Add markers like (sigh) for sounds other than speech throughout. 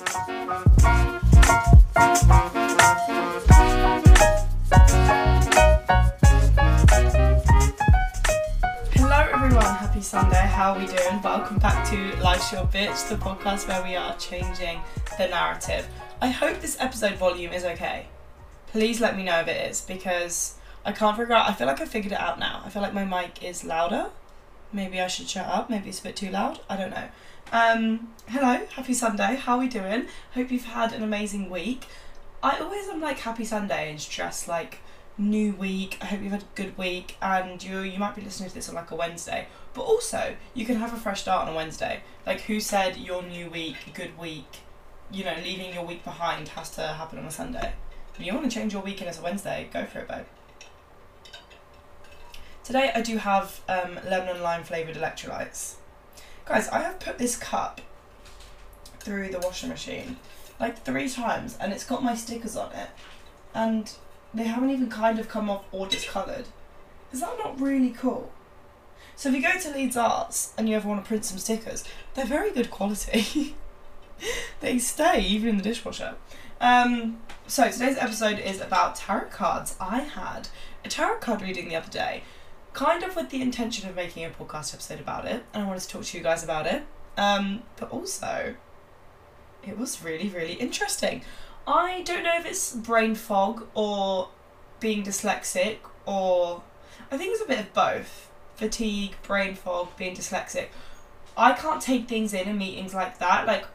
Hello everyone, happy Sunday. How are we doing? Welcome back to Life's Your Bitch, the podcast where we are changing the narrative. I hope this episode volume is okay. Please let me know if it is because I can't figure out. I feel like I figured it out now. I feel like my mic is louder. Maybe I should shut up. Maybe it's a bit too loud. I don't know. Um, hello, happy Sunday. How are we doing? Hope you've had an amazing week. I always am like happy Sunday and stress like new week. I hope you've had a good week and you you might be listening to this on like a Wednesday. But also you can have a fresh start on a Wednesday. Like who said your new week, good week, you know, leaving your week behind has to happen on a Sunday. If you want to change your weekend as a Wednesday, go for it, babe. Today I do have um, lemon and lime flavoured electrolytes. Guys, I have put this cup through the washing machine like three times and it's got my stickers on it and they haven't even kind of come off or discoloured. Is that not really cool? So if you go to Leeds Arts and you ever want to print some stickers, they're very good quality. (laughs) they stay even in the dishwasher. Um, so today's episode is about tarot cards. I had a tarot card reading the other day, kind of with the intention of making a podcast episode about it, and I wanted to talk to you guys about it. Um, but also, it was really, really interesting. I don't know if it's brain fog or being dyslexic or I think it's a bit of both. Fatigue, brain fog, being dyslexic. I can't take things in in meetings like that. Like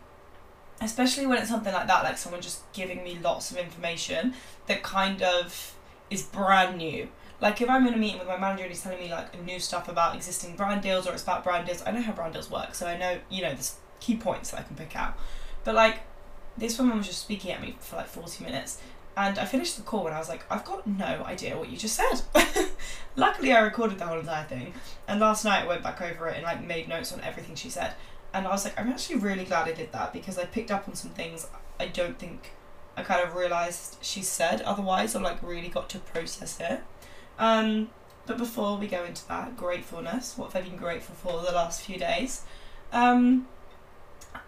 especially when it's something like that, like someone just giving me lots of information that kind of is brand new. Like if I'm in a meeting with my manager and he's telling me like new stuff about existing brand deals or it's about brand deals, I know how brand deals work, so I know you know there's key points that I can pick out. But like this woman was just speaking at me for like 40 minutes and I finished the call and I was like, I've got no idea what you just said. (laughs) Luckily, I recorded the whole entire thing, and last night I went back over it and like made notes on everything she said. And I was like, I'm actually really glad I did that because I picked up on some things I don't think I kind of realised she said otherwise, or like really got to process it. Um, but before we go into that, gratefulness, what have I been grateful for the last few days? Um,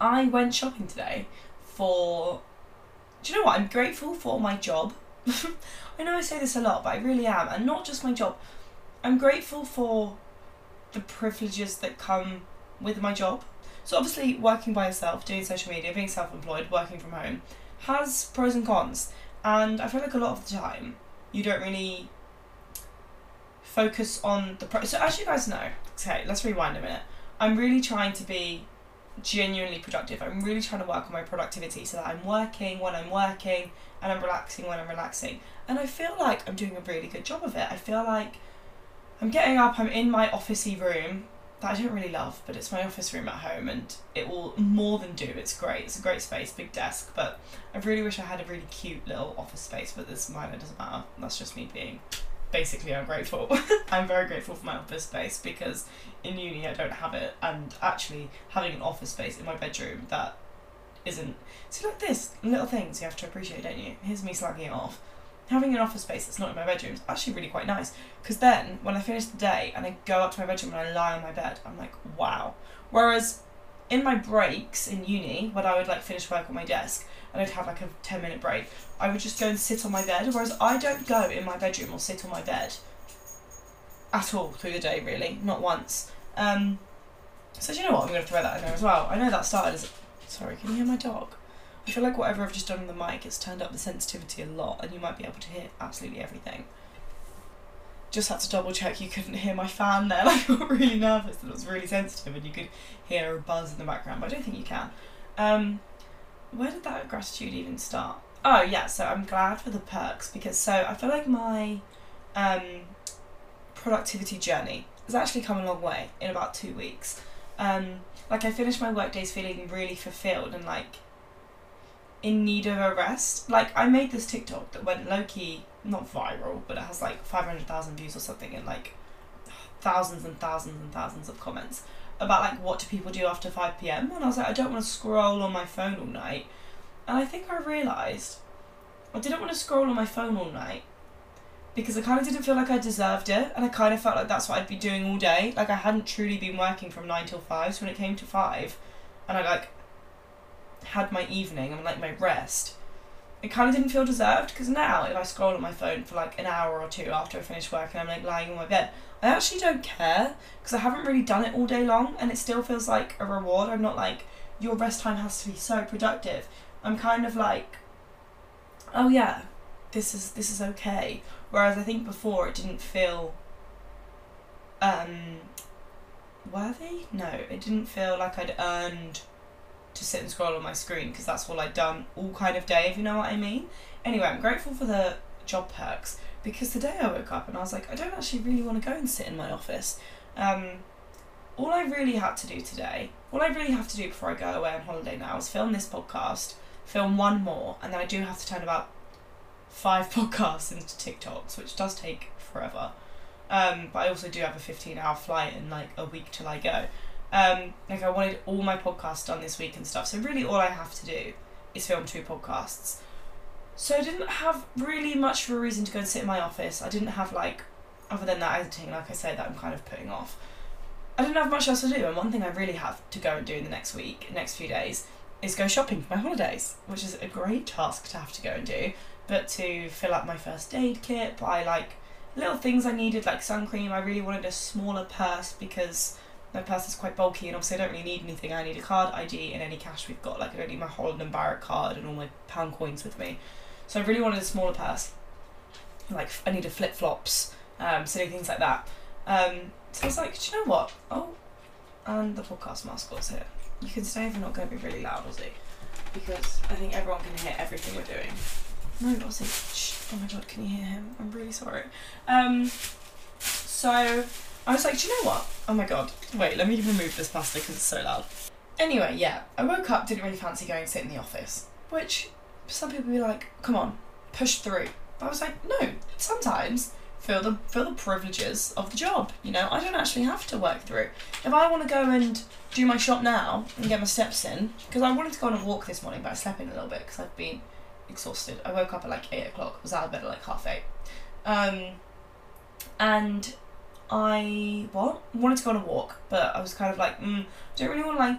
I went shopping today for do you know what? I'm grateful for my job. (laughs) I know I say this a lot, but I really am. And not just my job. I'm grateful for the privileges that come with my job. So, obviously, working by yourself, doing social media, being self employed, working from home has pros and cons. And I feel like a lot of the time, you don't really focus on the pro. So, as you guys know, okay, let's rewind a minute. I'm really trying to be genuinely productive. I'm really trying to work on my productivity so that I'm working when I'm working and I'm relaxing when I'm relaxing. And I feel like I'm doing a really good job of it. I feel like I'm getting up, I'm in my officey room that I don't really love, but it's my office room at home and it will more than do. It's great. It's a great space, big desk, but I really wish I had a really cute little office space, but this mine it doesn't matter. That's just me being basically ungrateful. (laughs) I'm very grateful for my office space because in uni I don't have it, and actually having an office space in my bedroom that isn't. See, like this little things you have to appreciate, don't you? Here's me slagging it off. Having an office space that's not in my bedroom is actually really quite nice because then when I finish the day and I go up to my bedroom and I lie on my bed, I'm like, wow. Whereas in my breaks in uni, when I would like finish work on my desk and I'd have like a 10 minute break, I would just go and sit on my bed. Whereas I don't go in my bedroom or sit on my bed at all through the day, really, not once. Um, so do you know what? I'm have to throw that in there as well. I know that started as. Sorry, can you hear my dog? I feel like whatever I've just done on the mic, it's turned up the sensitivity a lot, and you might be able to hear absolutely everything. Just had to double check you couldn't hear my fan there. (laughs) Like, I got really nervous it was really sensitive and you could hear a buzz in the background, but I don't think you can. Um, where did that gratitude even start? Oh yeah, so I'm glad for the perks because so I feel like my um, productivity journey has actually come a long way in about two weeks. Um, like I finished my work days feeling really fulfilled and like in need of a rest. Like I made this TikTok that went low key not viral, but it has like five hundred thousand views or something and like thousands and thousands and thousands of comments about like what do people do after five PM and I was like I don't want to scroll on my phone all night. And I think I realised I didn't want to scroll on my phone all night because I kind of didn't feel like I deserved it, and I kind of felt like that's what I'd be doing all day. Like I hadn't truly been working from nine till five, so when it came to five, and I like had my evening and like my rest, it kind of didn't feel deserved because now if I scroll on my phone for like an hour or two after I finish work and I'm like lying on my bed, I actually don't care because I haven't really done it all day long and it still feels like a reward. I'm not like your rest time has to be so productive. I'm kind of like, oh yeah, this is this is okay. Whereas I think before it didn't feel um worthy. No, it didn't feel like I'd earned to sit and scroll on my screen because that's all I'd done all kind of day, if you know what I mean. Anyway, I'm grateful for the job perks because today I woke up and I was like, I don't actually really want to go and sit in my office. Um, all I really had to do today, all I really have to do before I go away on holiday now is film this podcast, film one more, and then I do have to turn about five (laughs) podcasts into TikToks, which does take forever. Um, but I also do have a 15 hour flight in like a week till I go. Um, like I wanted all my podcasts done this week and stuff. So really, all I have to do is film two podcasts. So I didn't have really much of a reason to go and sit in my office. I didn't have like, other than that editing, like I said, that I'm kind of putting off. I didn't have much else to do, and one thing I really have to go and do in the next week, next few days, is go shopping for my holidays, which is a great task to have to go and do. But to fill up my first aid kit, buy like little things I needed, like sun cream. I really wanted a smaller purse because my purse is quite bulky and obviously I don't really need anything. I need a card, ID, and any cash we've got. Like I don't need my Holland and Barrett card and all my pound coins with me. So I really wanted a smaller purse. Like I needed flip flops, um, silly things like that. Um, so I was like, do you know what? Oh, and the podcast mascot's here. You can stay if you're not going to be really loud, Ozzy, because I think everyone can hear everything we're doing. No, Ozzy. Shh. Oh my god, can you hear him? I'm really sorry. Um, so I was like, do you know what? Oh my god. Wait, let me remove this plastic because it's so loud. Anyway, yeah, I woke up, didn't really fancy going and sit in the office, which some people be like, come on, push through. But I was like, no, sometimes feel the feel the privileges of the job. You know, I don't actually have to work through. If I want to go and do my shop now and get my steps in, because I wanted to go on a walk this morning, but I slept in a little bit because I've been exhausted. I woke up at like eight o'clock. Was out of bed at like half eight. Um, and I what wanted to go on a walk, but I was kind of like, mm, don't really want to like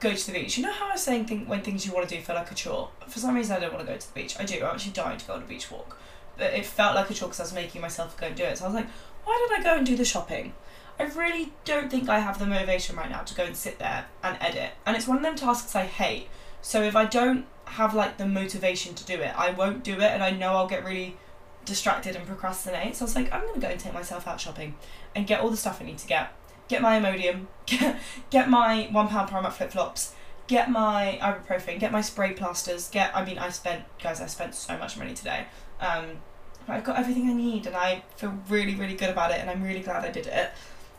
go to the beach. You know how I was saying when things you want to do feel like a chore. For some reason, I don't want to go to the beach. I do. I'm actually dying to go on a beach walk, but it felt like a chore because I was making myself go and do it. So I was like, why did I go and do the shopping? I really don't think I have the motivation right now to go and sit there and edit. And it's one of them tasks I hate. So if I don't have like the motivation to do it, I won't do it, and I know I'll get really distracted and procrastinate. So I was like, I'm gonna go and take myself out shopping and get all the stuff I need to get. Get my Imodium, (laughs) get my one pound Primark flip flops, get my ibuprofen, get my spray plasters, get. I mean, I spent guys, I spent so much money today. Um, but I've got everything I need, and I feel really, really good about it, and I'm really glad I did it.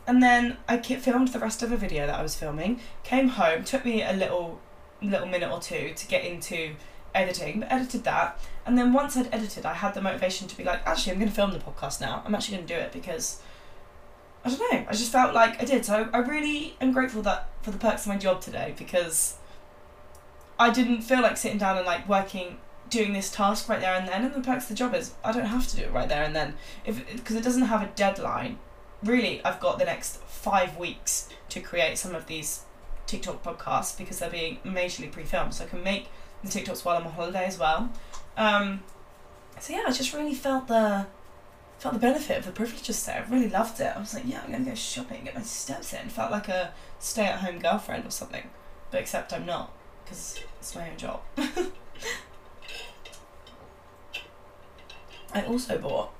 And then I filmed the rest of a video that I was filming. Came home, took me a little little minute or two to get into editing, but edited that. And then once I'd edited, I had the motivation to be like, actually, I'm going to film the podcast now. I'm actually going to do it because I don't know. I just felt like I did. So I, really am grateful that for the perks of my job today because I didn't feel like sitting down and like working doing this task right there and then. And the perks of the job is I don't have to do it right there and then if because it doesn't have a deadline. Really, I've got the next five weeks to create some of these TikTok podcasts because they're being majorly pre-filmed, so I can make the TikToks while I'm on holiday as well. Um, so yeah, I just really felt the felt the benefit of the privileges there. I really loved it. I was like, yeah, I'm gonna go shopping, get my steps in. Felt like a stay-at-home girlfriend or something, but except I'm not because it's my own job. (laughs) I also bought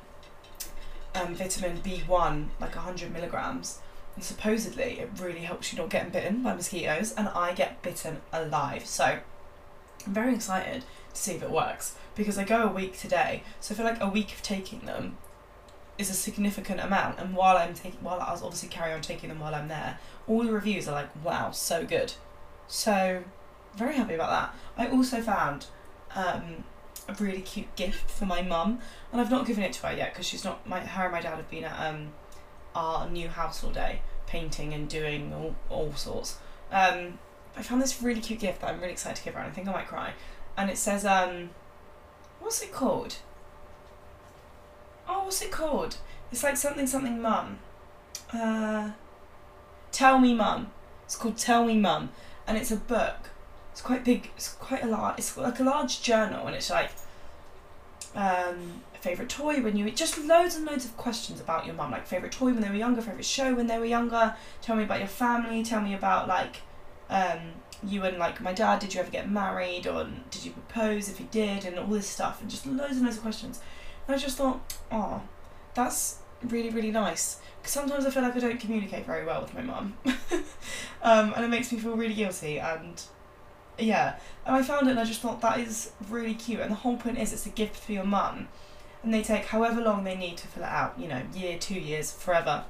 um, vitamin B1, like 100 milligrams, and supposedly it really helps you not getting bitten by mosquitoes, and I get bitten alive. So I'm very excited to see if it works because I go a week today, so I feel like a week of taking them is a significant amount. And while I'm taking, while I was obviously carry on taking them while I'm there, all the reviews are like, "Wow, so good." So very happy about that. I also found um, a really cute gift for my mum, and I've not given it to her yet because she's not. My her and my dad have been at um, our new house all day, painting and doing all, all sorts. Um, I found this really cute gift that I'm really excited to give her, and I think I might cry. And it says, um, what's it called? Oh, what's it called? It's like something something mum. Uh, Tell Me Mum. It's called Tell Me Mum, and it's a book it's quite big. It's quite a lot. It's like a large journal, and it's like um, favorite toy when you just loads and loads of questions about your mum, like favorite toy when they were younger, favorite show when they were younger. Tell me about your family. Tell me about like um, you and like my dad. Did you ever get married, or did you propose? If you did, and all this stuff, and just loads and loads of questions. And I just thought, oh, that's really really nice. Because sometimes I feel like I don't communicate very well with my mum, (laughs) um, and it makes me feel really guilty and yeah, and I found it and I just thought that is really cute. And the whole point is it's a gift for your mum, and they take however long they need to fill it out. You know, year, two years, forever.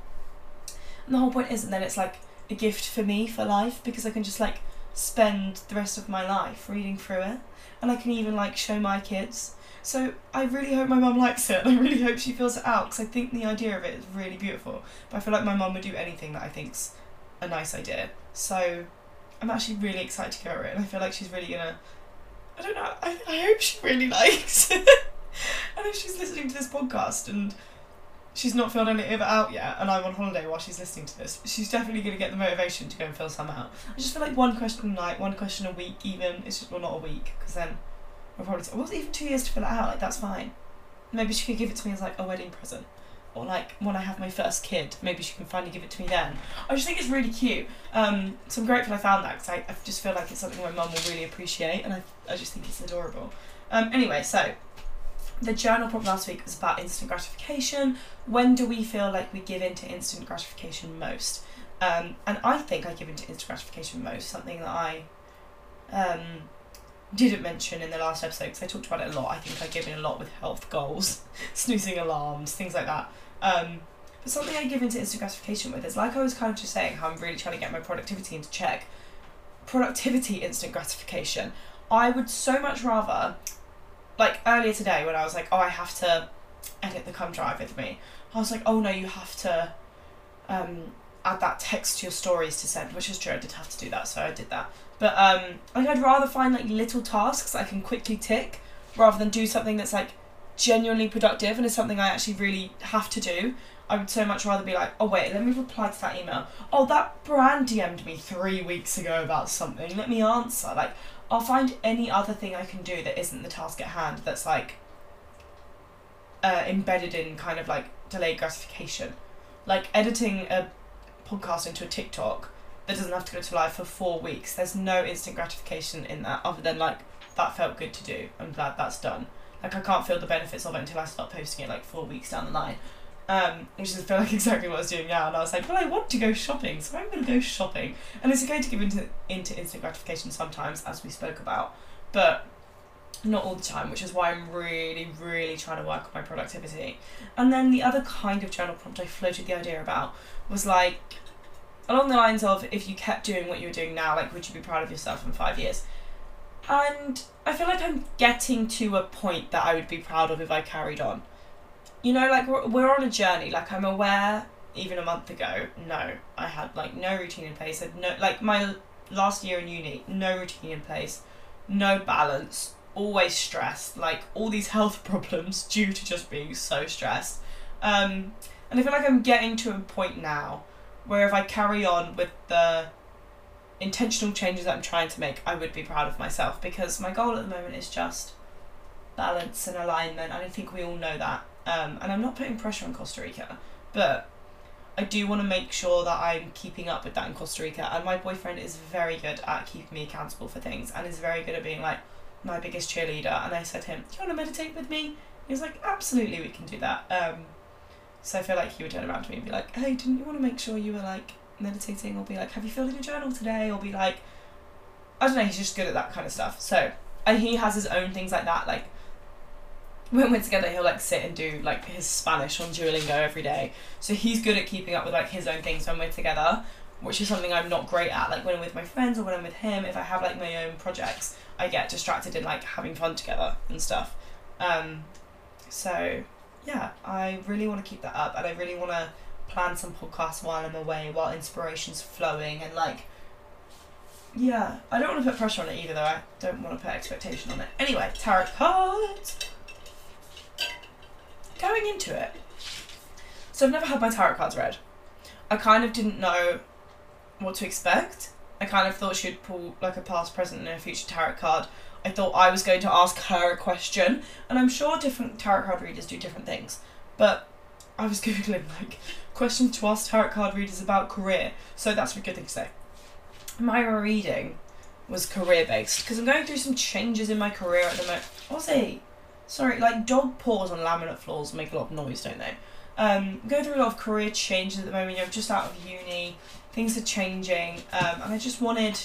And the whole point is, and then it's like a gift for me for life because I can just like spend the rest of my life reading through it, and I can even like show my kids. So I really hope my mum likes it. (laughs) I really hope she fills it out because I think the idea of it is really beautiful. But I feel like my mum would do anything that I think's a nice idea. So I'm actually really excited to go over it, and I feel like she's really gonna. I don't know. I, I hope she really (laughs) likes. and (laughs) if she's listening to this podcast and she's not filled any of it out yet, and I'm on holiday while she's listening to this, she's definitely gonna get the motivation to go and fill some out. I just feel like one question a night, one question a week, even. It's just well not a week because then I'll probably. Say, well, even two years to fill it out. Like that's fine. Maybe she could give it to me as like a wedding present or like when I have my first kid, maybe she can finally give it to me then. I just think it's really cute. Um, so I'm grateful I found that because I, I just feel like it's something my mum will really appreciate, and I, I just think it's adorable. Um, anyway, so the journal prompt last week was about instant gratification. When do we feel like we give in to instant gratification most? Um, and I think I give into instant gratification most, something that I um, didn't mention in the last episode because I talked about it a lot. I think I give in a lot with health goals, (laughs) snoozing alarms, things like that. Um, but something I give into instant gratification with is like I was kind of just saying how I'm really trying to get my productivity into check. Productivity instant gratification. I would so much rather, like earlier today when I was like, oh, I have to edit the Come Drive with me. I was like, oh no, you have to um, add that text to your stories to send, which is true. I did have to do that, so I did that. But um, like I'd rather find like little tasks I can quickly tick rather than do something that's like genuinely productive and is something I actually really have to do. I would so much rather be like, oh wait, let me reply to that email. Oh, that brand DM'd me three weeks ago about something. Let me answer. Like, I'll find any other thing I can do that isn't the task at hand that's like uh, embedded in kind of like delayed gratification. Like editing a podcast into a TikTok that doesn't have to go to live for four weeks. There's no instant gratification in that other than like that felt good to do. I'm glad that's done. Like I can't feel the benefits of it until I start posting it like four weeks down the line. Um, which is I feel like (laughs) exactly what I was doing now, and I was like, well, I want to go shopping, so I'm going to go shopping. And it's okay to give into into instant gratification sometimes, as we spoke about, but not all the time, which is why I'm really, really trying to work on my productivity. And then the other kind of journal prompt I floated the idea about was like along the lines of if you kept doing what you were doing now, like would you be proud of yourself in five years? And I feel like I'm getting to a point that I would be proud of if I carried on. You know, like we're, we're on a journey. Like I'm aware, even a month ago, no, I had like no routine in place. Had no like my last year in uni, no routine in place, no balance, always stressed. Like all these (laughs) health problems due to just being so stressed. Um, and I feel like I'm getting to a point now where if I carry on with the intentional changes that I'm trying to make, I would be proud of myself because my goal at the moment is just balance and alignment. And I think we all know that. Um, and I'm not putting pressure on Costa Rica, but I do want to make sure that I'm keeping up with that in Costa Rica. And my boyfriend is very good at keeping me accountable for things and is very good at being like my biggest cheerleader. And I said to him, Do you want to meditate with me? He was like, Absolutely, we can do that. Um, so I feel like he would turn around to me and be like, hey, didn't you want to make sure you were like meditating? Or be like, have you filled in your journal today? Or be like, I don't know, he's just good at that kind of stuff. So, and he has his own things like that. Like, when we're together, he'll like sit and do like his Spanish on Duolingo every day. So he's good at keeping up with like his own things when we're together, which is something I'm not great at. Like when I'm with my friends or when I'm with him, if I have like my own projects, I get distracted in like having fun together and stuff. Um, so yeah, I really want to keep that up and I really want to plan some podcasts while I'm away, while inspiration's flowing and like yeah, I don't want to put pressure on it either though. I don't want to put expectation on it. Anyway, tarot cards. Going into it. So I've never had my tarot cards read. I kind of didn't know what to expect I kind of thought she'd pull like a past, present, and a future tarot card. I thought I was going to ask her a question, and I'm sure different tarot card readers do different things. But I was (laughs) googling like questions to ask tarot card readers about career, so that's a good thing to say. My reading was career based because I'm going through some changes in my career at the moment. It? Sorry, like dog paws on laminate floors make a lot of noise, don't they? Um, I'm through a lot of career changes at the moment. I'm just out of uni, things are changing, um, and I just wanted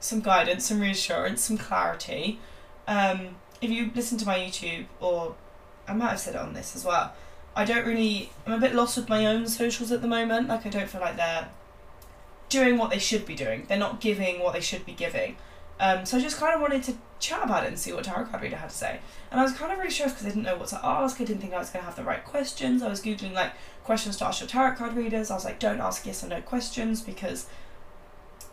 some guidance, some reassurance, some clarity. Um, if you listen to my YouTube, or I might have said it on this as well, I don't really. I'm a bit lost with my own socials at the moment. Like I don't feel like they're doing what they should be doing. They're not giving what they should be giving. Um, so I just kind of wanted to chat about it and see what tarot card reader had to say. And I was kind of really stressed because I didn't know what to ask. I didn't think I was going to have the right questions. I was googling like questions to ask your tarot card readers. I was like, don't ask yes or no questions because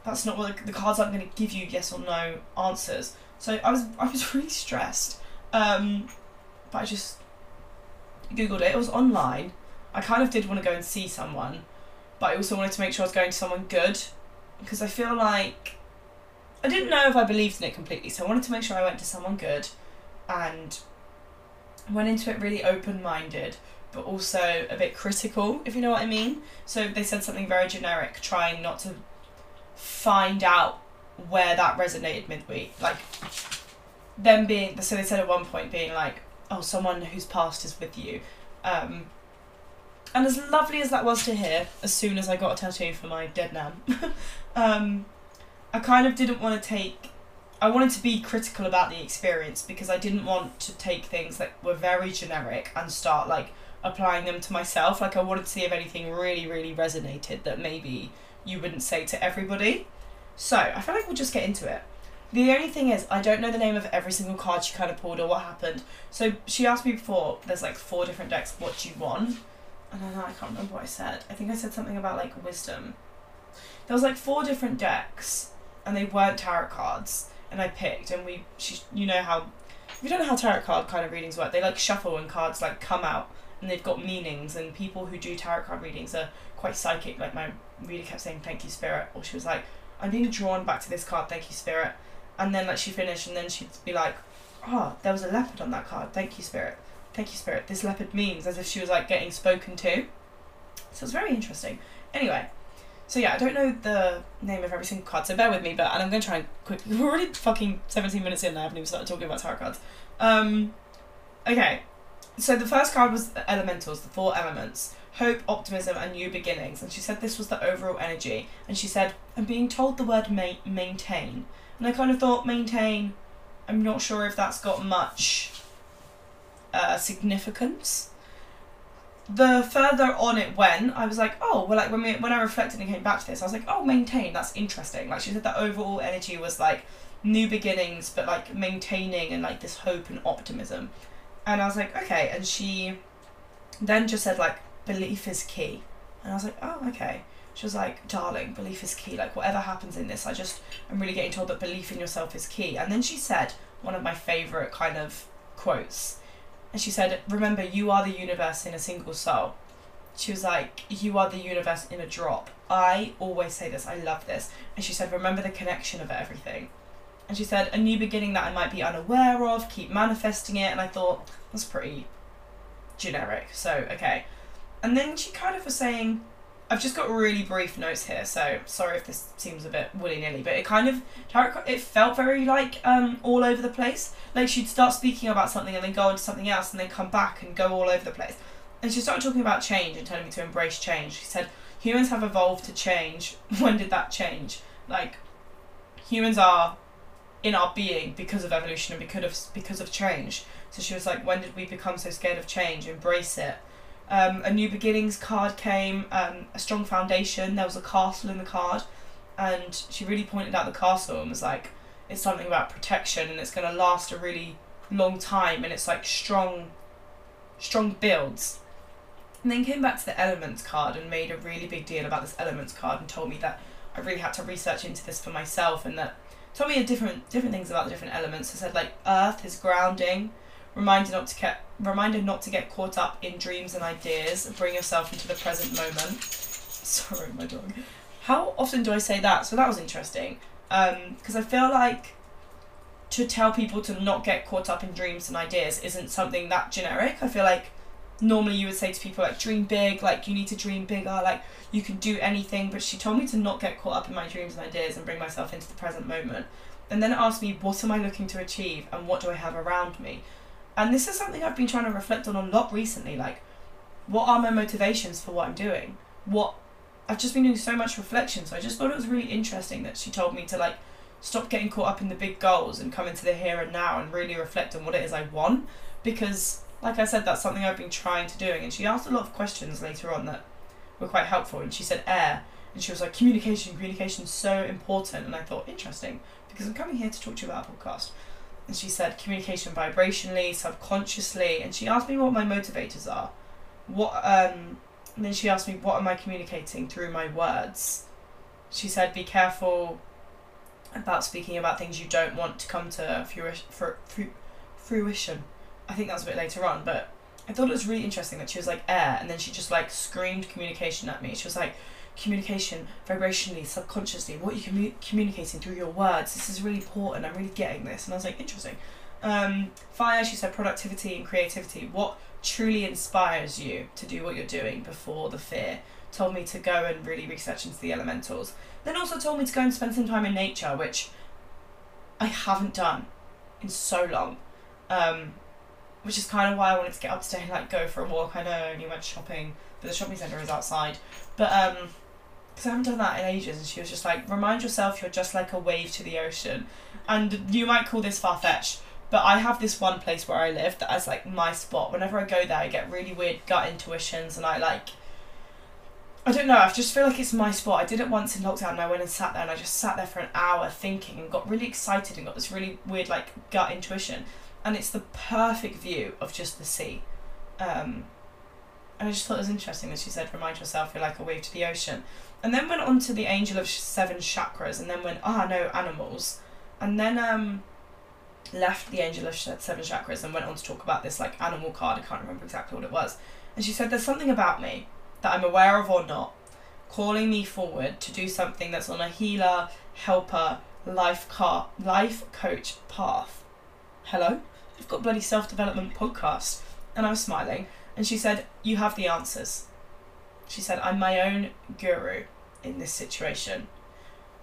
that's not what the, the cards aren't going to give you yes or no answers. So I was I was (laughs) really stressed. Um, but I just googled it. It was online. I kind of did want to go and see someone, but I also wanted to make sure I was going to someone good because I feel like I didn't know if I believed in it completely, so I wanted to make sure I went to someone good and went into it really open minded, but also a bit critical, if you know what I mean. So they said something very generic, trying not to find out where that resonated me. Like, them being, so they said at one point, being like, oh, someone whose past is with you. Um, and as lovely as that was to hear, as soon as I got a tattoo for my dead nan, (laughs) um, I kind of didn't want to take. I wanted to be critical about the experience because I didn't want to take things that were very generic and start like applying them to myself. Like I wanted to see if anything really, really resonated that maybe you wouldn't say to everybody. So I feel like we'll just get into it. The only thing is, I don't know the name of every single card she kind of pulled or what happened. So she asked me before, there's like four different decks, what do you want? And I I can't remember what I said. I think I said something about like wisdom. There was like four different decks and they weren't tarot cards. And I picked, and we, she, you know how, you don't know how tarot card kind of readings work, they like shuffle and cards like come out, and they've got meanings. And people who do tarot card readings are quite psychic. Like my reader kept saying, "Thank you, spirit," or she was like, "I'm being drawn back to this card. Thank you, spirit." And then like she finished, and then she'd be like, "Oh, there was a leopard on that card. Thank you, spirit. Thank you, spirit. This leopard means," as if she was like getting spoken to. So it's very interesting. Anyway, so yeah, I don't know the name of every single card, so bear with me. But and I'm gonna try and quickly. (laughs) We're already fucking 17 minutes in. And I haven't even started talking about tarot cards. Um, okay, so the first card was the elementals, the four elements: hope, optimism, and new beginnings. And she said this was the overall energy. And she said, "I'm being told the word ma- maintain." And I kind of thought maintain. I'm not sure if that's got much uh, significance the further on it went, I was like, oh, well, like when we when I reflected and came back to this, I was like, oh, maintain. That's interesting. Like she said, the overall energy was like new beginnings, but like maintaining and like this hope and optimism. And I was like, okay. And she then just said like belief is key, and I was like, oh, okay. She was like, darling, belief is key. Like whatever happens in this, I just I'm really getting told that belief in yourself is key. And then she said one of my favorite kind of quotes and she said, Remember, you are the universe in a single soul. She was like, You are the universe in a drop. I always say this, I love this. And she said, Remember the connection of everything. And she said, A new beginning that I might be unaware of, keep manifesting it. And I thought, That's pretty generic. So, okay. And then she kind of was saying, I've just got really brief notes here, so sorry if this seems a bit willy nilly, but it kind of it felt very like um, all over the place. Like she'd start speaking about something and then go on to something else and then come back and go all over the place. And she started talking about change and telling me to embrace change. She said humans have evolved to change. (laughs) when did that change? Like humans are in our being because of evolution and because of because of change. So she was like, when did we become so scared of change? Embrace it um, a new beginnings card came, um, a strong foundation. There was a castle in the card, and she really pointed out the castle and was like, "It's something about protection, and it's going to last a really long time, and it's like strong, strong builds." And then came back to the elements card and made a really big deal about this elements card and told me that I really had to research into this for myself and that told me different different things about the different elements. I said like earth is grounding, reminder not to get reminder not to get caught up in dreams and ideas. Bring yourself into the present moment. (laughs) Sorry, my dog. how often do I say that? So that was interesting. Um, because I feel like to tell people to not get caught up in dreams and ideas isn't something that generic. I feel like normally you would say to people like dream big, like you need to dream bigger, like you can do anything. But she told me to not get caught up in my dreams and ideas and bring myself into the present moment. And then asked me, what am I looking to achieve and what do I have around me? And this is something I've been trying to reflect on a lot recently. Like, what are my motivations for what I'm doing? What I've just been doing so much reflection, so I just thought it was really interesting that she told me to like stop getting caught up in the big goals and come into the here and now and really reflect on what it is I want. Because, like I said, that's something I've been trying to doing. And she asked a lot of questions later on that were quite helpful. And she said air, and she was like, communication, communication so important. And I thought, interesting, because I'm coming here to talk to you about a podcast. And she said communication vibrationally, subconsciously, and she asked me what my motivators are. What um and then she asked me, What am I communicating through my words? She said, Be careful about speaking about things you don't want to come to fruition. I think that was a bit later on, but I thought it was really interesting that she was like air, and then she just like screamed communication at me. She was like, communication vibrationally, subconsciously, what you commu- communicating through your words. This is really important. I'm really getting this, and I was like, interesting. Um, fire, she said, productivity and creativity. What truly inspires you to do what you're doing before the fear. Told me to go and really research into the elementals. Then also told me to go and spend some time in nature, which I haven't done in so long. Um, which is kind of why I wanted to get up today and like go for a walk. I know I only went shopping, but the shopping centre is outside. But um, because I haven't done that in ages, and she was just like, remind yourself you're just like a wave to the ocean, and you might call this far fetched, but I have this one place where I live that like my spot. Whenever I go there, I get really weird gut intuitions, and I like. I don't know. I just feel like it's my spot. I did it once in lockdown, and I went and sat there, and I just sat there for an hour thinking, and got really excited, and got this really weird like gut intuition, and it's the perfect view of just the sea. Um, and I just thought it was interesting that she said, "Remind yourself you're like a wave to the ocean," and then went on to the angel of seven chakras, and then went, "Ah, oh, no, animals," and then um left the Angel of Seven Chakras and went on to talk about this like animal card. I can't remember exactly what it was. And she said, There's something about me that I'm aware of or not, calling me forward to do something that's on a healer, helper, life car life coach path. Hello? I've got bloody self development podcast. And I was smiling. And she said, You have the answers. She said, I'm my own guru in this situation.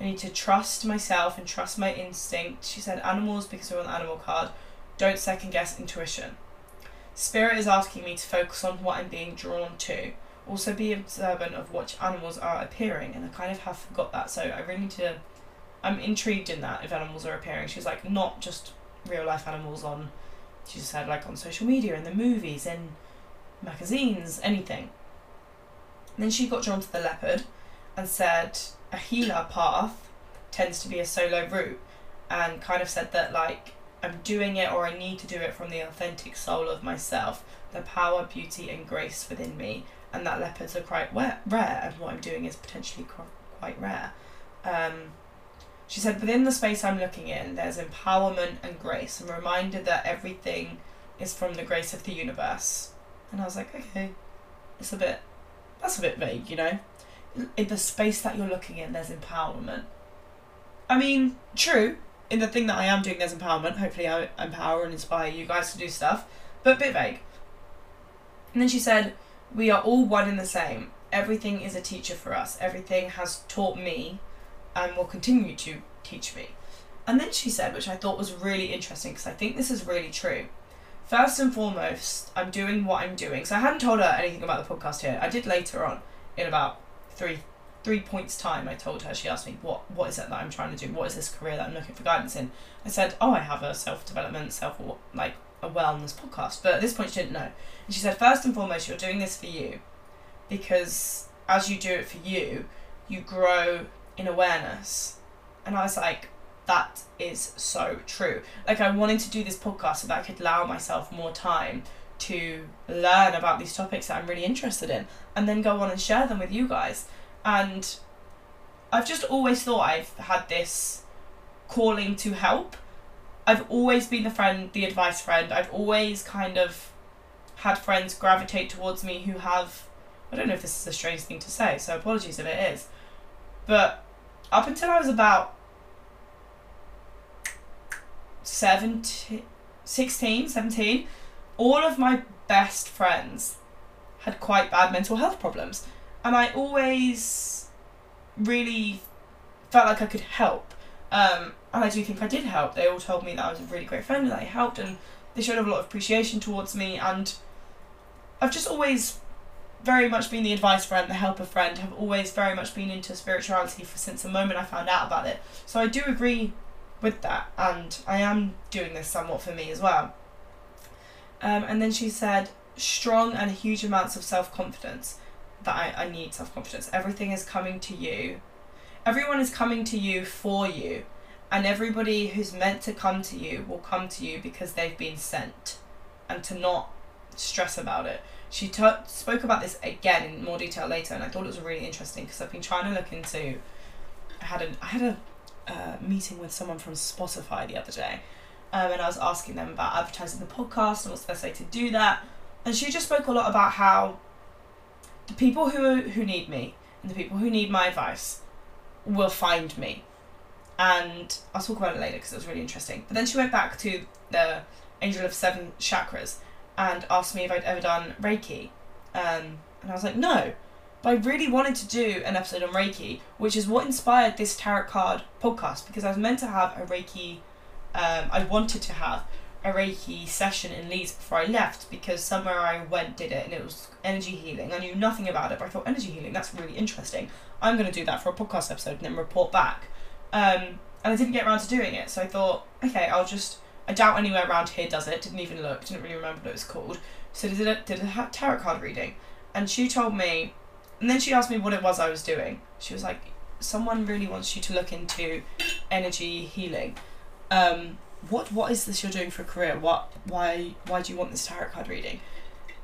I need to trust myself and trust my instinct. She said animals because we're on the animal card. Don't second guess intuition. Spirit is asking me to focus on what I'm being drawn to. Also be observant of which animals are appearing, and I kind of have forgot that, so I really need to. I'm intrigued in that if animals are appearing. She's like not just real life animals on. She said like on social media, and the movies, in magazines, anything. And then she got drawn to the leopard, and said a healer path tends to be a solo route and kind of said that like I'm doing it or I need to do it from the authentic soul of myself, the power, beauty, and grace within me, and that leopards are quite rare, and what I'm doing is potentially quite rare. Um, she said, within the space I'm looking in, there's empowerment and grace. I'm reminded that everything is from the grace of the universe. And I was like, okay, it's a bit, that's a bit vague, you know? in the space that you're looking in, there's empowerment. I mean, true. In the thing that I am doing, there's empowerment. Hopefully, I empower and inspire you guys to do stuff, but a bit vague. And then she said, We are all one and the same. Everything is a teacher for us. Everything has taught me and will continue to teach me. And then she said, which I thought was really interesting because I think this is really true. First and foremost, I'm doing what I'm doing. So I hadn't told her anything about the podcast here. I did later on in about three three points time I told her. She asked me what what is it that I'm trying to do? What is this career that I'm looking for guidance in? I said oh I have a self development self like a wellness podcast. But at this point she didn't know. And she said first and foremost you're doing this for you. Because as you do it for you you grow in awareness. And I was like that is so true like I wanted to do this podcast so that I could allow myself more time to learn about these topics that I'm really interested in and then go on and share them with you guys. And I've just always thought I've had this calling to help. I've always been the friend, the advice friend. I've always kind of had friends gravitate towards me who have I don't know if this is a strange thing to say, so apologies if it is. But up until I was about 17, 16, 17, all of my best friends had quite bad mental health problems. And I always really felt like I could help. Um, and I do think I did help. They all told me that I was a really great friend and that I helped, and they showed a lot of appreciation towards me. And I've just always very much been the advice friend, the helper friend, have always very much been into spirituality for since the moment I found out about it. So I do agree with that, and I am doing this somewhat for me as well. Um, and then she said, strong and huge amounts of self confidence. That I, I need self confidence. Everything is coming to you. Everyone is coming to you for you. And everybody who's meant to come to you will come to you because they've been sent. And to not stress about it. She t- spoke about this again in more detail later, and I thought it was really interesting because I've been trying to look into. I had a I had a uh, meeting with someone from Spotify the other day, um, and I was asking them about advertising the podcast and what's the best way to do that. And she just spoke a lot about how the people who who need me and the people who need my advice will find me. And I'll talk about it later because it was really interesting. But then she went back to the Angel of Seven Chakras and asked me if I'd ever done Reiki. Um, and I was like, no. But I really wanted to do an episode on Reiki, which is what inspired this tarot card podcast because I was meant to have a Reiki, um, I wanted to have a Reiki session in Leeds before I left because somewhere I went did it and it was energy healing. I knew nothing about it, but I thought energy healing, that's really interesting. I'm going to do that for a podcast episode and then report back. Um, and I didn't get around to doing it, so I thought, okay, I'll just I doubt anywhere around here does it. Didn't even look. Didn't really remember what it was called. So did a did a tarot card reading, and she told me, and then she asked me what it was I was doing. She was like, "Someone really wants you to look into energy healing. Um, what what is this you're doing for a career? What why why do you want this tarot card reading?"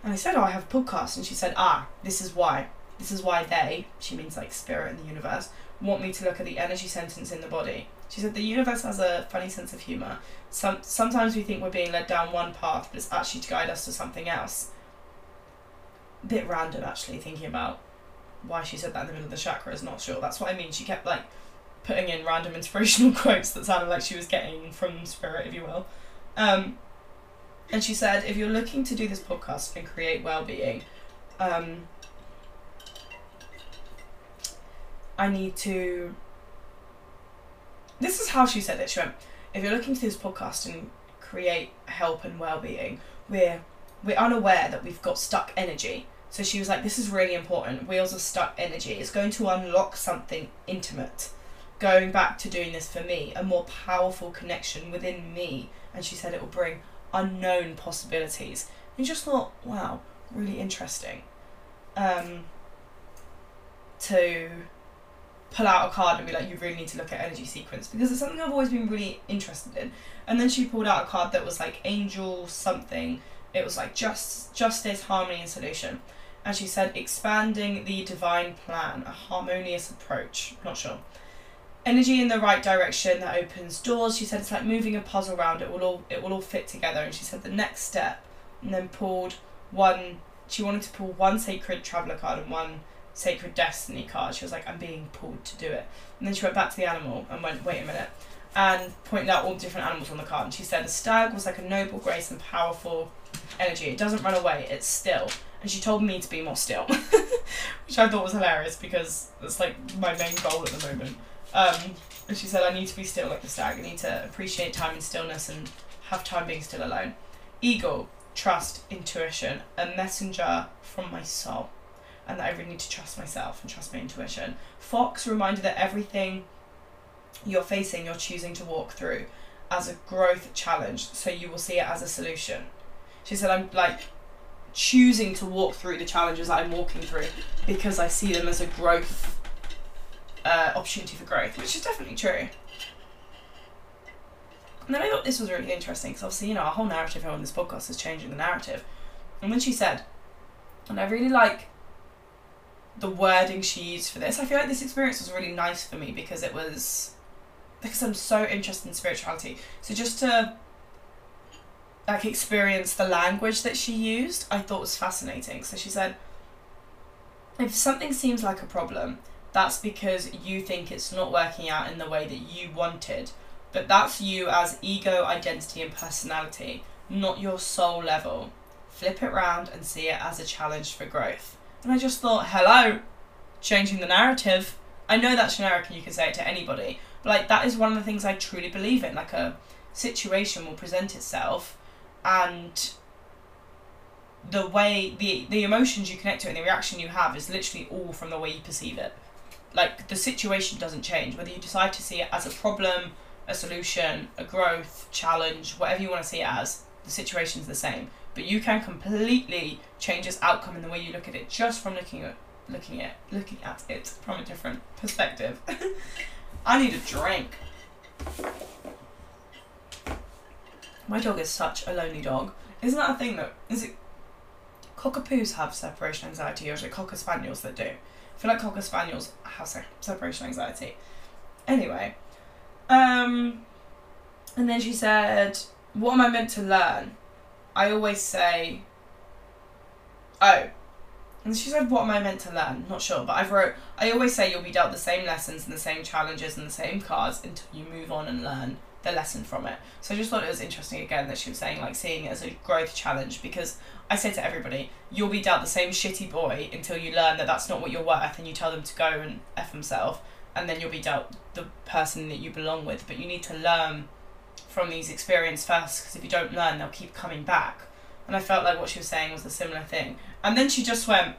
And I said, "Oh, I have a podcast." And she said, "Ah, this is why. This is why they, she means like spirit in the universe, want me to look at the energy centres in the body." She said the universe has a funny sense of humour. Some sometimes we think we're being led down one path, but it's actually to guide us to something else. Bit random, actually, thinking about why she said that in the middle of the chakras. Not sure. That's what I mean. She kept like putting in random (laughs) inspirational quotes that sounded like she was getting from spirit, if you will. Um, and she said, if you're looking to do this podcast and create well-being, um, I need to this is how she said it. She went, if you're looking to do this podcast and create help and well-being, we're we're unaware that we've got stuck energy. So she was like, this is really important. Wheels of stuck energy. It's going to unlock something intimate. Going back to doing this for me, a more powerful connection within me. And she said it will bring unknown possibilities. And just thought, wow, really interesting. Um, to pull out a card and be like, you really need to look at energy sequence because it's something I've always been really interested in. And then she pulled out a card that was like angel something. It was like just justice, harmony, and solution. And she said expanding the divine plan, a harmonious approach. Not sure. Energy in the right direction that opens doors. She said it's like moving a puzzle round. It will all it will all fit together. And she said the next step, and then pulled one. She wanted to pull one sacred traveler card and one Sacred Destiny card. She was like, I'm being pulled to do it. And then she went back to the animal and went, wait a minute. And pointed out all the different animals on the card. And she said, the stag was like a noble, grace, and powerful energy. It doesn't run away, it's still. And she told me to be more still, (laughs) which I thought was hilarious because that's like my main goal at the moment. Um, and she said, I need to be still like the stag. I need to appreciate time and stillness and have time being still alone. Eagle, trust, intuition, a messenger from my soul and that I really need to trust myself and trust my intuition. Fox, reminder that everything you're facing, you're choosing to walk through as a growth challenge, so you will see it as a solution. She said, I'm like choosing to walk through the challenges that I'm walking through because I see them as a growth uh, opportunity for growth, which is definitely true. And then I thought this was really interesting because obviously, you know, our whole narrative here on this podcast is changing the narrative. And when she said, and I really like the wording she used for this. I feel like this experience was really nice for me because it was because I'm so interested in spirituality. So just to like experience the language that she used, I thought was fascinating. So she said, if something seems like a problem, that's because you think it's not working out in the way that you wanted. But that's you as ego, identity, and personality, not your soul level. Flip it round and see it as a challenge for growth. And I just thought, hello, changing the narrative. I know that's generic and you can say it to anybody, but like that is one of the things I truly believe in. Like a situation will present itself and the way the the emotions you connect to it and the reaction you have is literally all from the way you perceive it. Like the situation doesn't change whether you decide to see it as a problem, a solution, a growth, challenge, whatever you want to see it as. The situation's the same, but you can completely change its outcome in the way you look at it just from looking at looking at looking at it from a different perspective. (laughs) I need a drink. My dog is such a lonely dog. Isn't that a thing that is it Cockapoos have separation anxiety, or is it Cocker Spaniels that do? I feel like Cocker Spaniels have se- separation anxiety. Anyway, um, and then she said, "What am I meant to learn?" I always say, "Oh." And she said, "What am I meant to learn?" Not sure, but I've wrote. I always say you'll be dealt the same lessons and the same challenges and the same cards until you move on and learn the lesson from it. So I just thought it was interesting again that she was saying like seeing it as a growth challenge because I say to everybody, you'll be dealt the same shitty boy until you learn that that's not what you're worth and you tell them to go and F themselves and then you'll be dealt the person that you belong with. But you need to learn from these experiences first because if you don't learn, they'll keep coming back. And I felt like what she was saying was a similar thing. And then she just went,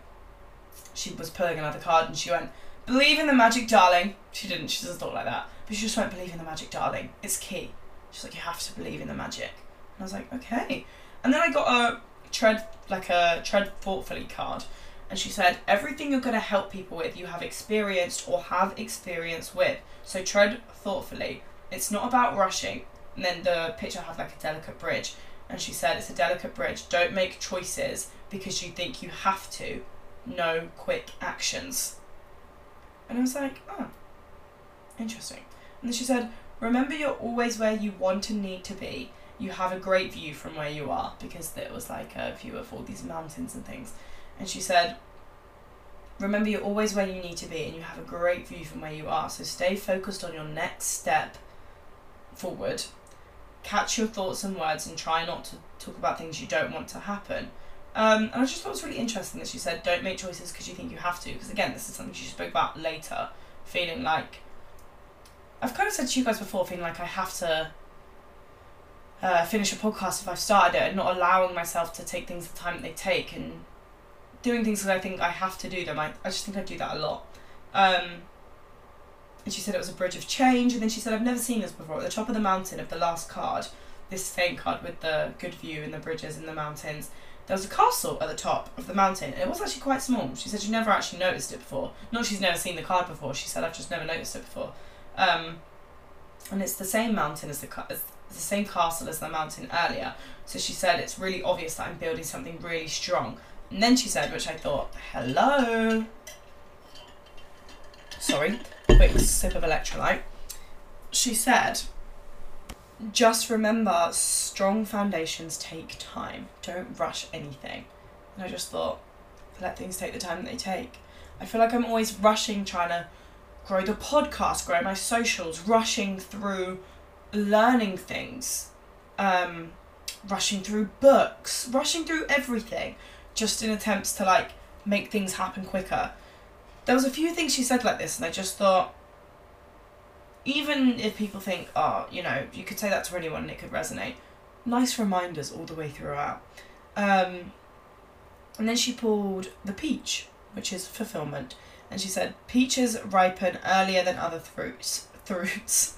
she was pulling another card and she went, believe in the magic darling. She didn't, she doesn't talk like that. But she just went, believe in the magic darling. It's key. She's like, you have to believe in the magic. And I was like, okay. And then I got a tread like a tread thoughtfully card. And she said everything you're going to help people with you have experienced or have experience with. So tread thoughtfully. It's not about rushing. And then the picture had like a delicate bridge. And she said it's a delicate bridge. Don't make choices because you think you have to. No quick actions. And i was like oh interesting and she said remember you're always where you want and need to be you have a great view from where you are because there was like a view of all these mountains and things. And she said, Remember, you're always where you need to be and you have a great view from where you are. So stay focused on your next step forward. Catch your thoughts and words and try not to talk about things you don't want to happen. Um, and I just thought it was really interesting that she said, Don't make choices because you think you have to. Because again, this is something she spoke about later, feeling like. I've kind of said to you guys before, feeling like I have to uh, finish a podcast if I've started it and not allowing myself to take things the time that they take and doing things because I think I have to do them. I, I just think I do that a lot. Um, and she said it was a bridge of change, and then she said, I've never seen this before. At the top of the mountain of the last card, this same card with the good view and the bridges and the mountains, there was a castle at the top of the mountain, it was actually quite small. She said she'd never actually noticed it before. Not she's never seen the card before, she said, I've just never noticed it before. Um, and it's the same mountain as the, as the same castle as the mountain earlier. So she said it's really obvious that I'm building something really strong. And then she said, which I thought, hello. Sorry, quick sip of electrolyte. She said, just remember strong foundations take time. Don't rush anything. And I just thought, let things take the time that they take. I feel like I'm always rushing, trying to grow the podcast, grow my socials, rushing through learning things, um, rushing through books, rushing through everything, just in attempts to like make things happen quicker. There was a few things she said like this, and I just thought, even if people think, oh, you know, you could say that to anyone and it could resonate. Nice reminders all the way throughout. Um, and then she pulled the peach, which is fulfillment, and she said peaches ripen earlier than other fruits. Fruits,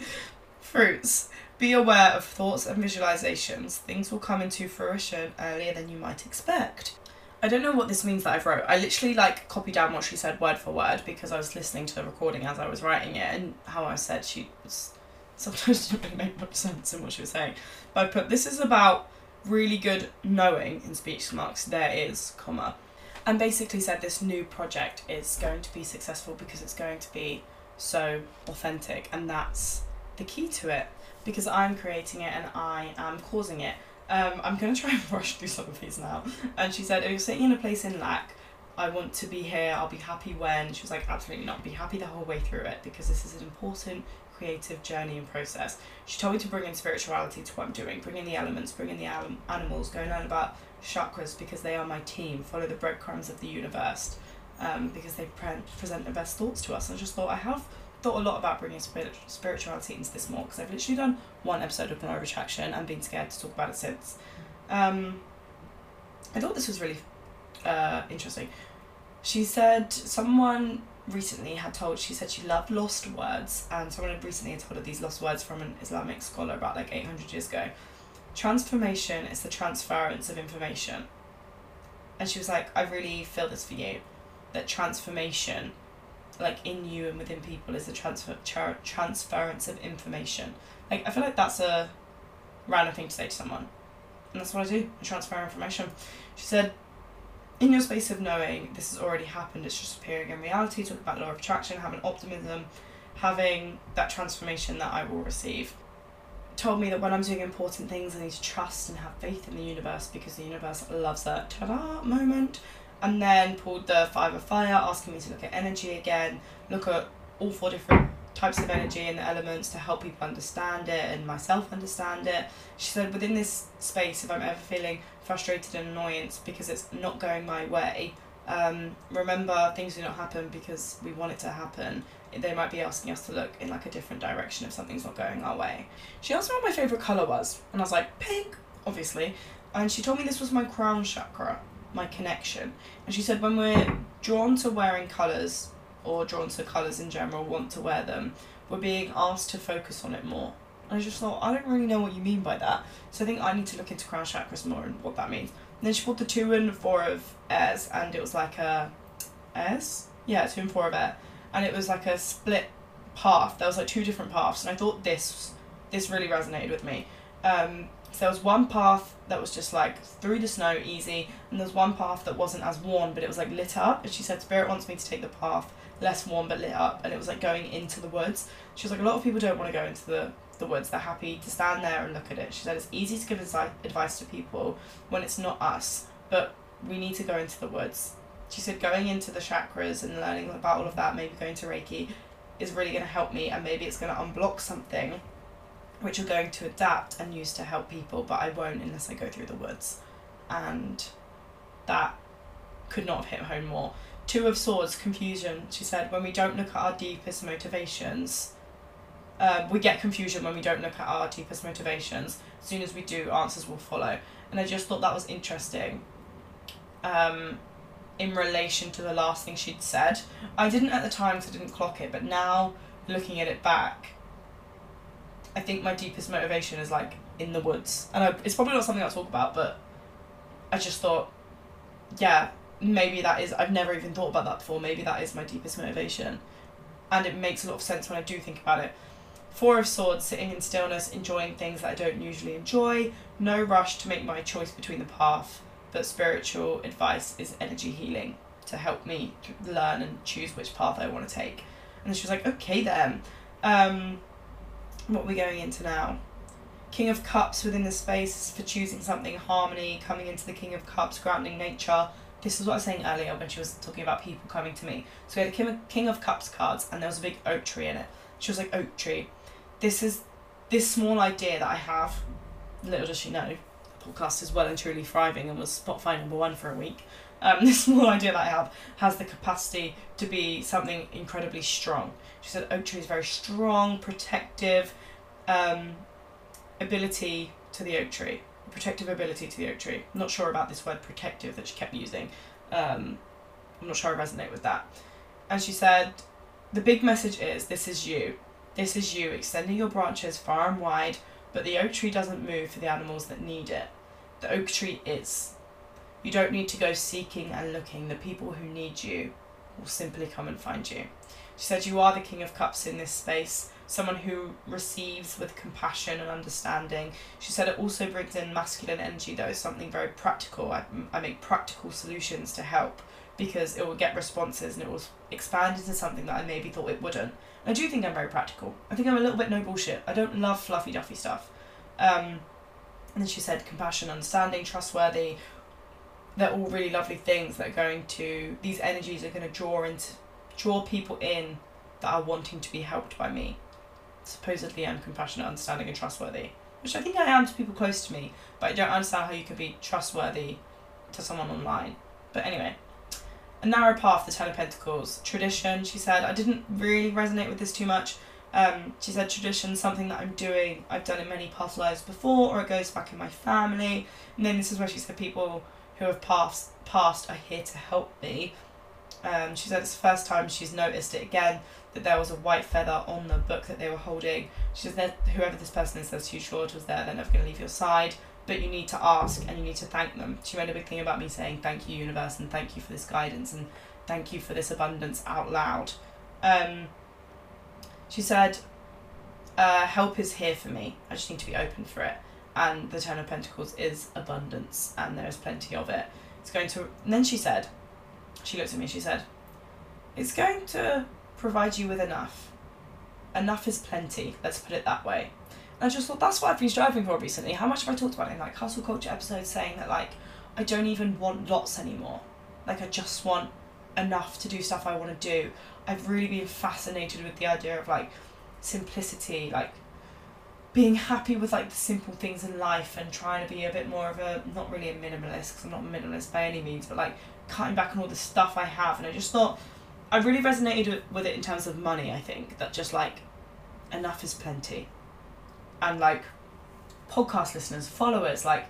fruits. Be aware of thoughts and visualizations. Things will come into fruition earlier than you might expect. I don't know what this means that I've wrote. I literally like copied down what she said word for word because I was listening to the recording as I was writing it and how I said she was sometimes didn't really make much sense in what she was saying. But I put this is about really good knowing in speech marks there is, comma. And basically said this new project is going to be successful because it's going to be so authentic and that's the key to it because I'm creating it and I am causing it. Um, I'm going to try and (laughs) rush through some of these now. And she said, if you're sitting in a place in lack, I want to be here, I'll be happy when. She was like, absolutely not. Be happy the whole way through it because this is an important creative journey and process. She told me to bring in spirituality to what I'm doing, bring in the elements, bring in the anim- animals, go learn about chakras because they are my team, follow the breadcrumbs of the universe um, because they pre- present the best thoughts to us. And I just thought I have thought a lot about bringing spirit- spirituality into this more because I've literally done one episode of Law of Attraction and been scared to talk about it since. Um, I thought this was really uh, interesting. She said someone recently had told she said she loved lost words and someone had recently had told her these lost words from an Islamic scholar about like 800 years ago. Transformation is the transference of information. And she was like, I really feel this for you. That transformation, like in you and within people, is the transfer tra- transference of information. Like I feel like that's a random thing to say to someone, and that's what I do. I transfer information. She said, in your space of knowing this has already happened, it's just appearing in reality. Talk about law of attraction, having optimism, having that transformation that I will receive. Told me that when I'm doing important things, I need to trust and have faith in the universe because the universe loves that ta-da moment. And then pulled the five of fire, asking me to look at energy again, look at all four different types of energy and the elements to help people understand it and myself understand it. She said within this space, if I'm ever feeling frustrated and annoyance because it's not going my way, um, remember things do not happen because we want it to happen. They might be asking us to look in like a different direction if something's not going our way. She asked me what my favourite colour was, and I was like, pink, obviously. And she told me this was my crown chakra, my connection. And she said when we're drawn to wearing colours, or drawn to colours in general, want to wear them, we're being asked to focus on it more. And I just thought, I don't really know what you mean by that. So I think I need to look into crown chakras more and what that means. Then she pulled the two and four of airs, and it was like a airs? Yeah, two and four of air. And it was like a split path. There was like two different paths, and I thought this this really resonated with me. Um, so there was one path that was just like through the snow, easy, and there was one path that wasn't as worn, but it was like lit up. And she said, Spirit wants me to take the path less warm but lit up, and it was like going into the woods. She was like, a lot of people don't want to go into the the woods. They're happy to stand there and look at it. She said it's easy to give advi- advice to people when it's not us, but we need to go into the woods. She said going into the chakras and learning about all of that, maybe going to Reiki, is really going to help me, and maybe it's going to unblock something which you're going to adapt and use to help people, but I won't unless I go through the woods. And that could not have hit home more. Two of Swords, confusion. She said, when we don't look at our deepest motivations, uh, we get confusion when we don't look at our deepest motivations. As soon as we do, answers will follow. And I just thought that was interesting um, in relation to the last thing she'd said. I didn't at the time because I didn't clock it, but now looking at it back, I think my deepest motivation is like in the woods. And I, it's probably not something I'll talk about, but I just thought, yeah, maybe that is, I've never even thought about that before. Maybe that is my deepest motivation. And it makes a lot of sense when I do think about it. Four of Swords, sitting in stillness, enjoying things that I don't usually enjoy, no rush to make my choice between the path, but spiritual advice is energy healing to help me learn and choose which path I want to take. And she was like, okay then. Um, what are we going into now? King of Cups within the space for choosing something, harmony, coming into the King of Cups, grounding nature. This is what I was saying earlier when she was talking about people coming to me. So we had the King of, King of Cups cards and there was a big oak tree in it. She was like, oak tree. This is this small idea that I have, little does she know, the podcast is well and truly thriving and was Spotify number one for a week. Um, (laughs) this small idea that I have has the capacity to be something incredibly strong. She said oak tree is very strong, protective um, ability to the oak tree, protective ability to the oak tree. I'm not sure about this word protective that she kept using. Um, I'm not sure I resonate with that. And she said, the big message is this is you. This is you extending your branches far and wide, but the oak tree doesn't move for the animals that need it. The oak tree is. You don't need to go seeking and looking. The people who need you will simply come and find you. She said, You are the King of Cups in this space, someone who receives with compassion and understanding. She said it also brings in masculine energy, though, something very practical. I, I make practical solutions to help because it will get responses and it will expand into something that I maybe thought it wouldn't. I do think I'm very practical. I think I'm a little bit no bullshit. I don't love fluffy duffy stuff. Um, and then she said compassion, understanding, trustworthy. they're all really lovely things that are going to these energies are going to draw into draw people in that are wanting to be helped by me. Supposedly, I'm compassionate, understanding, and trustworthy, which I think I am to people close to me, but I don't understand how you could be trustworthy to someone online. But anyway, a narrow path, the Ten of Pentacles, tradition. She said I didn't really resonate with this too much. Um, she said tradition, something that I'm doing, I've done in many past lives before, or it goes back in my family. And then this is where she said people who have passed passed are here to help me. Um, she said it's the first time she's noticed it again that there was a white feather on the book that they were holding. She said that whoever this person is that's too short was there, they're never going to leave your side, but you need to ask and you need to thank them. She made a big thing about me saying thank you, universe, and thank you for this guidance and thank you for this abundance out loud. Um, she said, uh, help is here for me. I just need to be open for it. And the Ten of Pentacles is abundance, and there is plenty of it. It's going to. And then she said, she looked at me. She said, "It's going to provide you with enough. Enough is plenty. Let's put it that way." And I just thought that's what I've been striving for recently. How much have I talked about it in like hustle culture episodes, saying that like I don't even want lots anymore. Like I just want enough to do stuff I want to do. I've really been fascinated with the idea of like simplicity, like being happy with like the simple things in life and trying to be a bit more of a not really a minimalist because I'm not a minimalist by any means, but like cutting back on all the stuff I have. And I just thought I really resonated with it in terms of money. I think that just like enough is plenty, and like podcast listeners, followers, like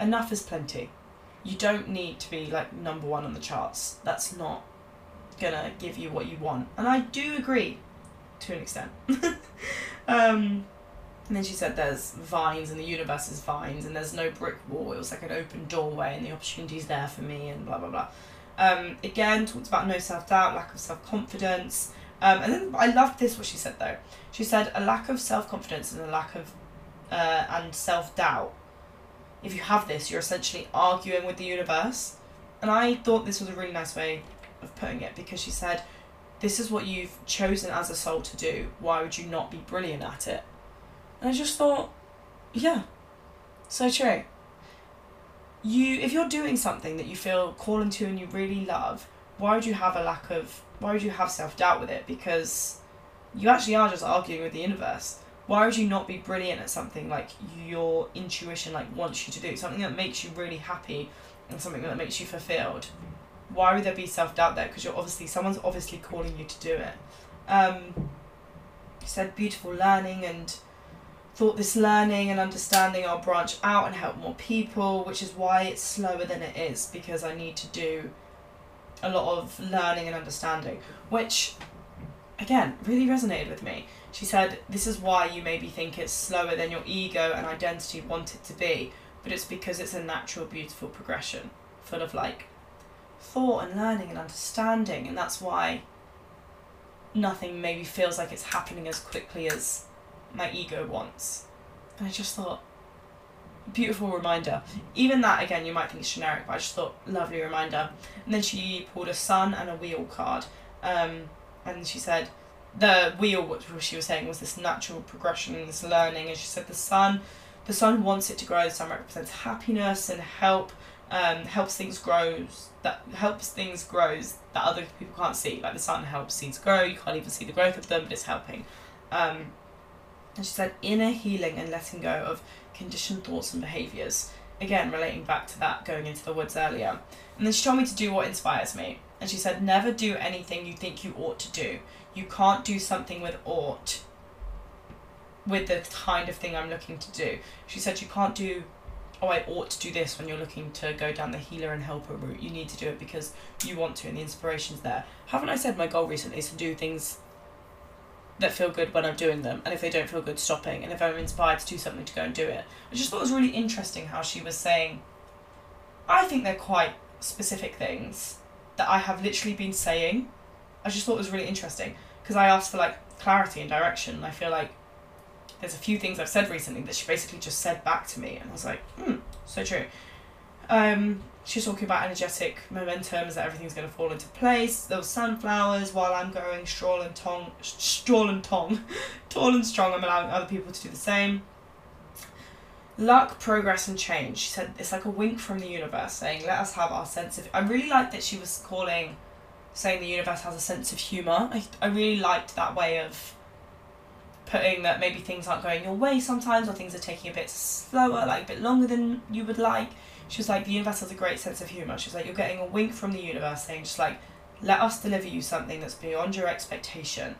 enough is plenty. You don't need to be like number one on the charts. That's not gonna give you what you want. And I do agree to an extent. (laughs) um, and then she said there's vines and the universe is vines and there's no brick wall. It was like an open doorway and the opportunity's there for me and blah blah blah. Um, again, talked about no self doubt, lack of self confidence. Um, and then I loved this what she said though. She said a lack of self confidence and a lack of uh, and self doubt. If you have this, you're essentially arguing with the universe. And I thought this was a really nice way of putting it because she said, This is what you've chosen as a soul to do. Why would you not be brilliant at it? And I just thought, yeah, so true. You, if you're doing something that you feel calling to and you really love, why would you have a lack of, why would you have self doubt with it? Because you actually are just arguing with the universe. Why would you not be brilliant at something like your intuition like wants you to do something that makes you really happy and something that makes you fulfilled? Why would there be self doubt there? Because you're obviously someone's obviously calling you to do it. Um, you said beautiful learning and thought this learning and understanding I'll branch out and help more people, which is why it's slower than it is because I need to do a lot of learning and understanding, which again really resonated with me. She said, This is why you maybe think it's slower than your ego and identity want it to be, but it's because it's a natural, beautiful progression full of like thought and learning and understanding, and that's why nothing maybe feels like it's happening as quickly as my ego wants. And I just thought, beautiful reminder. Even that, again, you might think it's generic, but I just thought, lovely reminder. And then she pulled a sun and a wheel card. Um, and she said, the wheel, what she was saying, was this natural progression this learning. And she said, the sun, the sun wants it to grow. The sun represents happiness and help. Um, helps things grow that helps things grows that other people can't see. Like the sun helps seeds grow. You can't even see the growth of them, but it's helping. Um, and she said inner healing and letting go of conditioned thoughts and behaviours. Again, relating back to that going into the woods earlier. And then she told me to do what inspires me. And she said, never do anything you think you ought to do. You can't do something with ought with the kind of thing I'm looking to do. She said, you can't do, oh, I ought to do this when you're looking to go down the healer and helper route. You need to do it because you want to and the inspiration's there. Haven't I said my goal recently is to do things that feel good when I'm doing them, and if they don't feel good, stopping. And if I'm inspired to do something, to go and do it. I just thought it was really interesting how she was saying, I think they're quite specific things that I have literally been saying. I just thought it was really interesting because I asked for like clarity and direction, and I feel like there's a few things I've said recently that she basically just said back to me, and I was like, hmm, so true. Um, she's talking about energetic momentum is that everything's going to fall into place. Those sunflowers while I'm growing straw and tong, straw and tong, (laughs) tall and strong. I'm allowing other people to do the same. luck, progress, and change. She said it's like a wink from the universe saying, let us have our sense of. I really liked that she was calling, saying the universe has a sense of humour. I, I really liked that way of putting that maybe things aren't going your way sometimes or things are taking a bit slower, like a bit longer than you would like. She was like, the universe has a great sense of humour. She was like, you're getting a wink from the universe saying, just like, let us deliver you something that's beyond your expectation.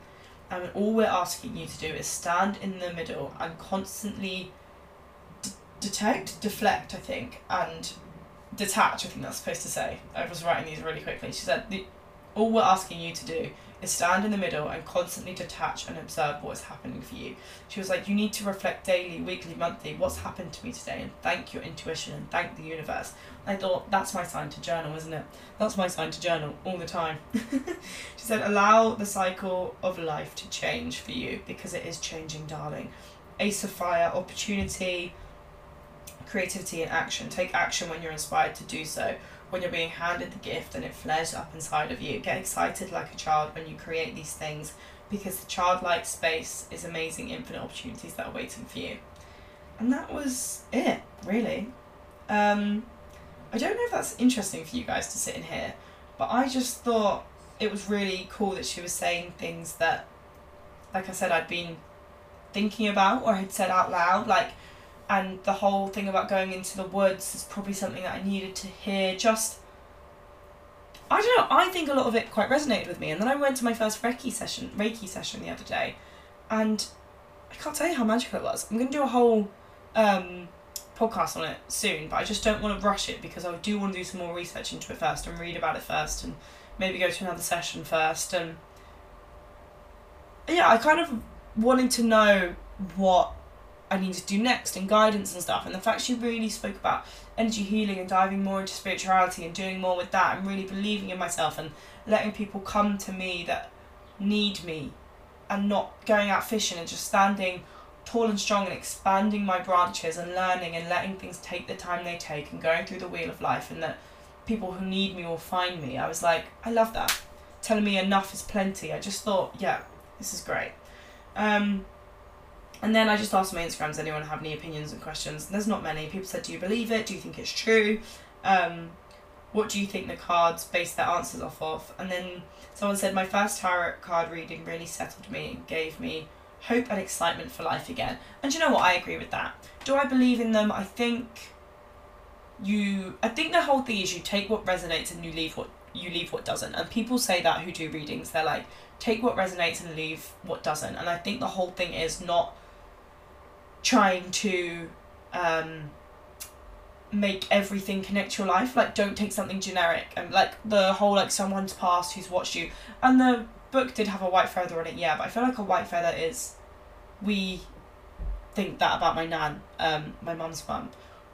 Um, and all we're asking you to do is stand in the middle and constantly d- detect, deflect, I think, and detach, I think that's supposed to say. I was writing these really quickly. She said, the, all we're asking you to do is stand in the middle and constantly detach and observe what is happening for you. She was like, You need to reflect daily, weekly, monthly, what's happened to me today, and thank your intuition and thank the universe. I thought, That's my sign to journal, isn't it? That's my sign to journal all the time. (laughs) she said, Allow the cycle of life to change for you because it is changing, darling. Ace of Fire, opportunity, creativity, and action. Take action when you're inspired to do so when you're being handed the gift and it flares up inside of you. Get excited like a child when you create these things because the childlike space is amazing, infinite opportunities that are waiting for you. And that was it, really. Um, I don't know if that's interesting for you guys to sit in here, but I just thought it was really cool that she was saying things that, like I said, I'd been thinking about or had said out loud. Like, and the whole thing about going into the woods is probably something that I needed to hear. Just, I don't know. I think a lot of it quite resonated with me. And then I went to my first Reiki session, Reiki session the other day, and I can't tell you how magical it was. I'm going to do a whole um, podcast on it soon, but I just don't want to rush it because I do want to do some more research into it first and read about it first, and maybe go to another session first. And yeah, I kind of wanted to know what I need to do next and guidance and stuff. And the fact she really spoke about energy healing and diving more into spirituality and doing more with that and really believing in myself and letting people come to me that need me and not going out fishing and just standing tall and strong and expanding my branches and learning and letting things take the time they take and going through the wheel of life and that people who need me will find me. I was like, I love that. Telling me enough is plenty. I just thought, yeah, this is great. Um, and then I just asked my Instagram, does anyone have any opinions and questions? And there's not many. People said, do you believe it? Do you think it's true? Um, what do you think the cards base their answers off of? And then someone said, my first tarot card reading really settled me and gave me hope and excitement for life again. And you know what? I agree with that. Do I believe in them? I think you. I think the whole thing is you take what resonates and you leave what you leave what doesn't. And people say that who do readings. They're like, take what resonates and leave what doesn't. And I think the whole thing is not trying to um, make everything connect to your life. Like, don't take something generic and like the whole like someone's past who's watched you. And the book did have a white feather on it, yeah, but I feel like a white feather is we think that about my nan, um, my mum's mum,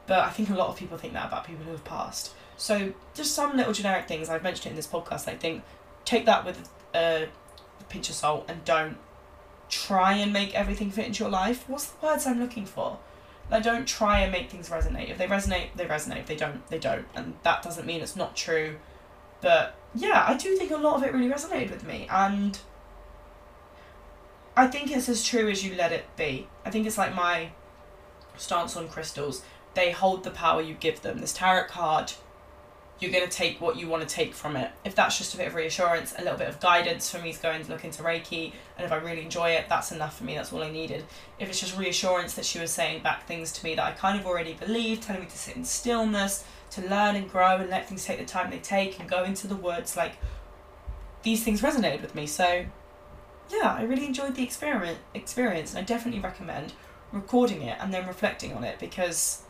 but I think a lot of people think that about people who have passed. So just some little generic things I've mentioned it in this podcast. I think take that with a pinch of salt and don't try and make everything fit into your life. What's the words I'm looking for? Like, don't try and make things resonate. If they resonate, they resonate. If they don't, they don't. And that doesn't mean it's not true. But yeah, I do think a lot of it really resonated with me. And I think it's as true as you let it be. I think it's like my stance on crystals. They hold the power you give them. This tarot card you're going to take what you want to take from it. If that's just a bit of reassurance, a little bit of guidance for me to go and look into Reiki, and if I really enjoy it, that's enough for me. That's all I needed. If it's just reassurance that she was saying back things to me that I kind of already believed, telling me to sit in stillness, to learn and grow and let things take the time they take and go into the woods, like these things resonated with me. So, yeah, I really enjoyed the experiment experience, and I definitely recommend recording it and then reflecting on it because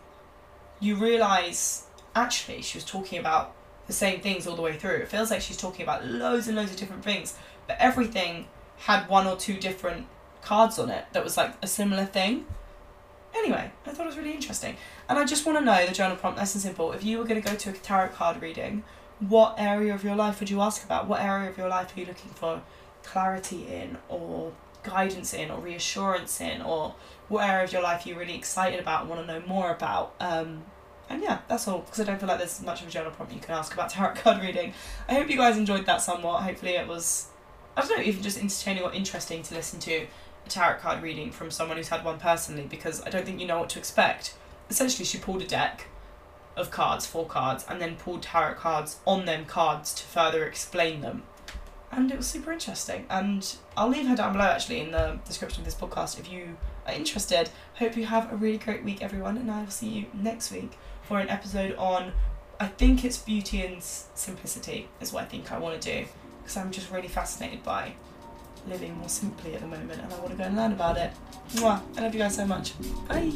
you realize actually she was talking about the same things all the way through. It feels like she's talking about loads and loads of different things, but everything had one or two different cards on it that was like a similar thing. Anyway, I thought it was really interesting. And I just want to know the journal prompt, nice and simple. If you were going to go to a tarot card reading, what area of your life would you ask about? What area of your life are you looking for clarity in, or guidance in, or reassurance in, or what area of your life you're really excited about and want to know more about? Um, and yeah, that's all, because I don't feel like there's much of a journal prompt you can ask about (laughs) tarot card reading. I hope you guys enjoyed that somewhat. Hopefully, it was, I don't know, even just entertaining or interesting to listen to a tarot card reading from someone who's had one personally, because I don't think you know what to expect. essentially she pulled a deck of cards, four cards, and then pulled tarot cards on them cards to further explain them. And it was super interesting. And I'll leave her down below actually in the description of this podcast if you are interested. Hope you have a really great week, everyone, and I will see you next week for an episode on, I think it's beauty and simplicity, is what I think I want to do. Because I'm just really fascinated by living more simply at the moment and I want to go and learn about it. Mwah. I love you guys so much. Bye.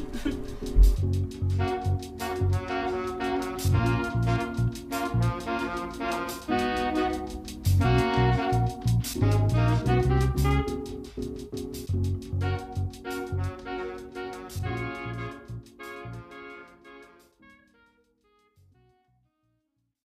(laughs)